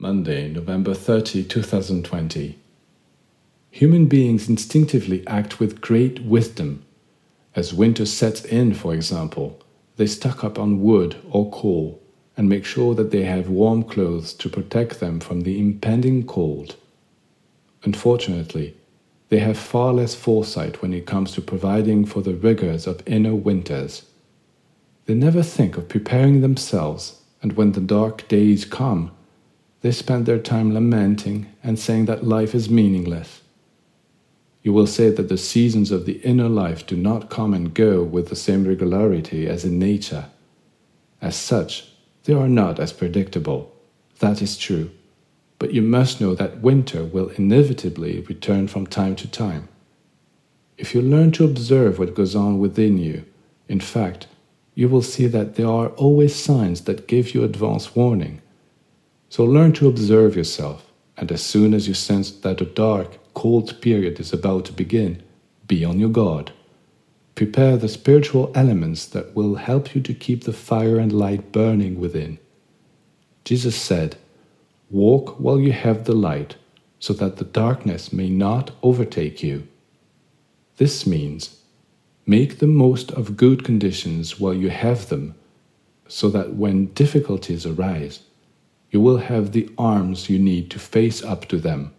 Monday, November 30, 2020. Human beings instinctively act with great wisdom. As winter sets in, for example, they stock up on wood or coal and make sure that they have warm clothes to protect them from the impending cold. Unfortunately, they have far less foresight when it comes to providing for the rigors of inner winters. They never think of preparing themselves, and when the dark days come, they spend their time lamenting and saying that life is meaningless. You will say that the seasons of the inner life do not come and go with the same regularity as in nature. As such, they are not as predictable. That is true. But you must know that winter will inevitably return from time to time. If you learn to observe what goes on within you, in fact, you will see that there are always signs that give you advance warning. So learn to observe yourself, and as soon as you sense that a dark, cold period is about to begin, be on your guard. Prepare the spiritual elements that will help you to keep the fire and light burning within. Jesus said, Walk while you have the light, so that the darkness may not overtake you. This means make the most of good conditions while you have them, so that when difficulties arise, you will have the arms you need to face up to them.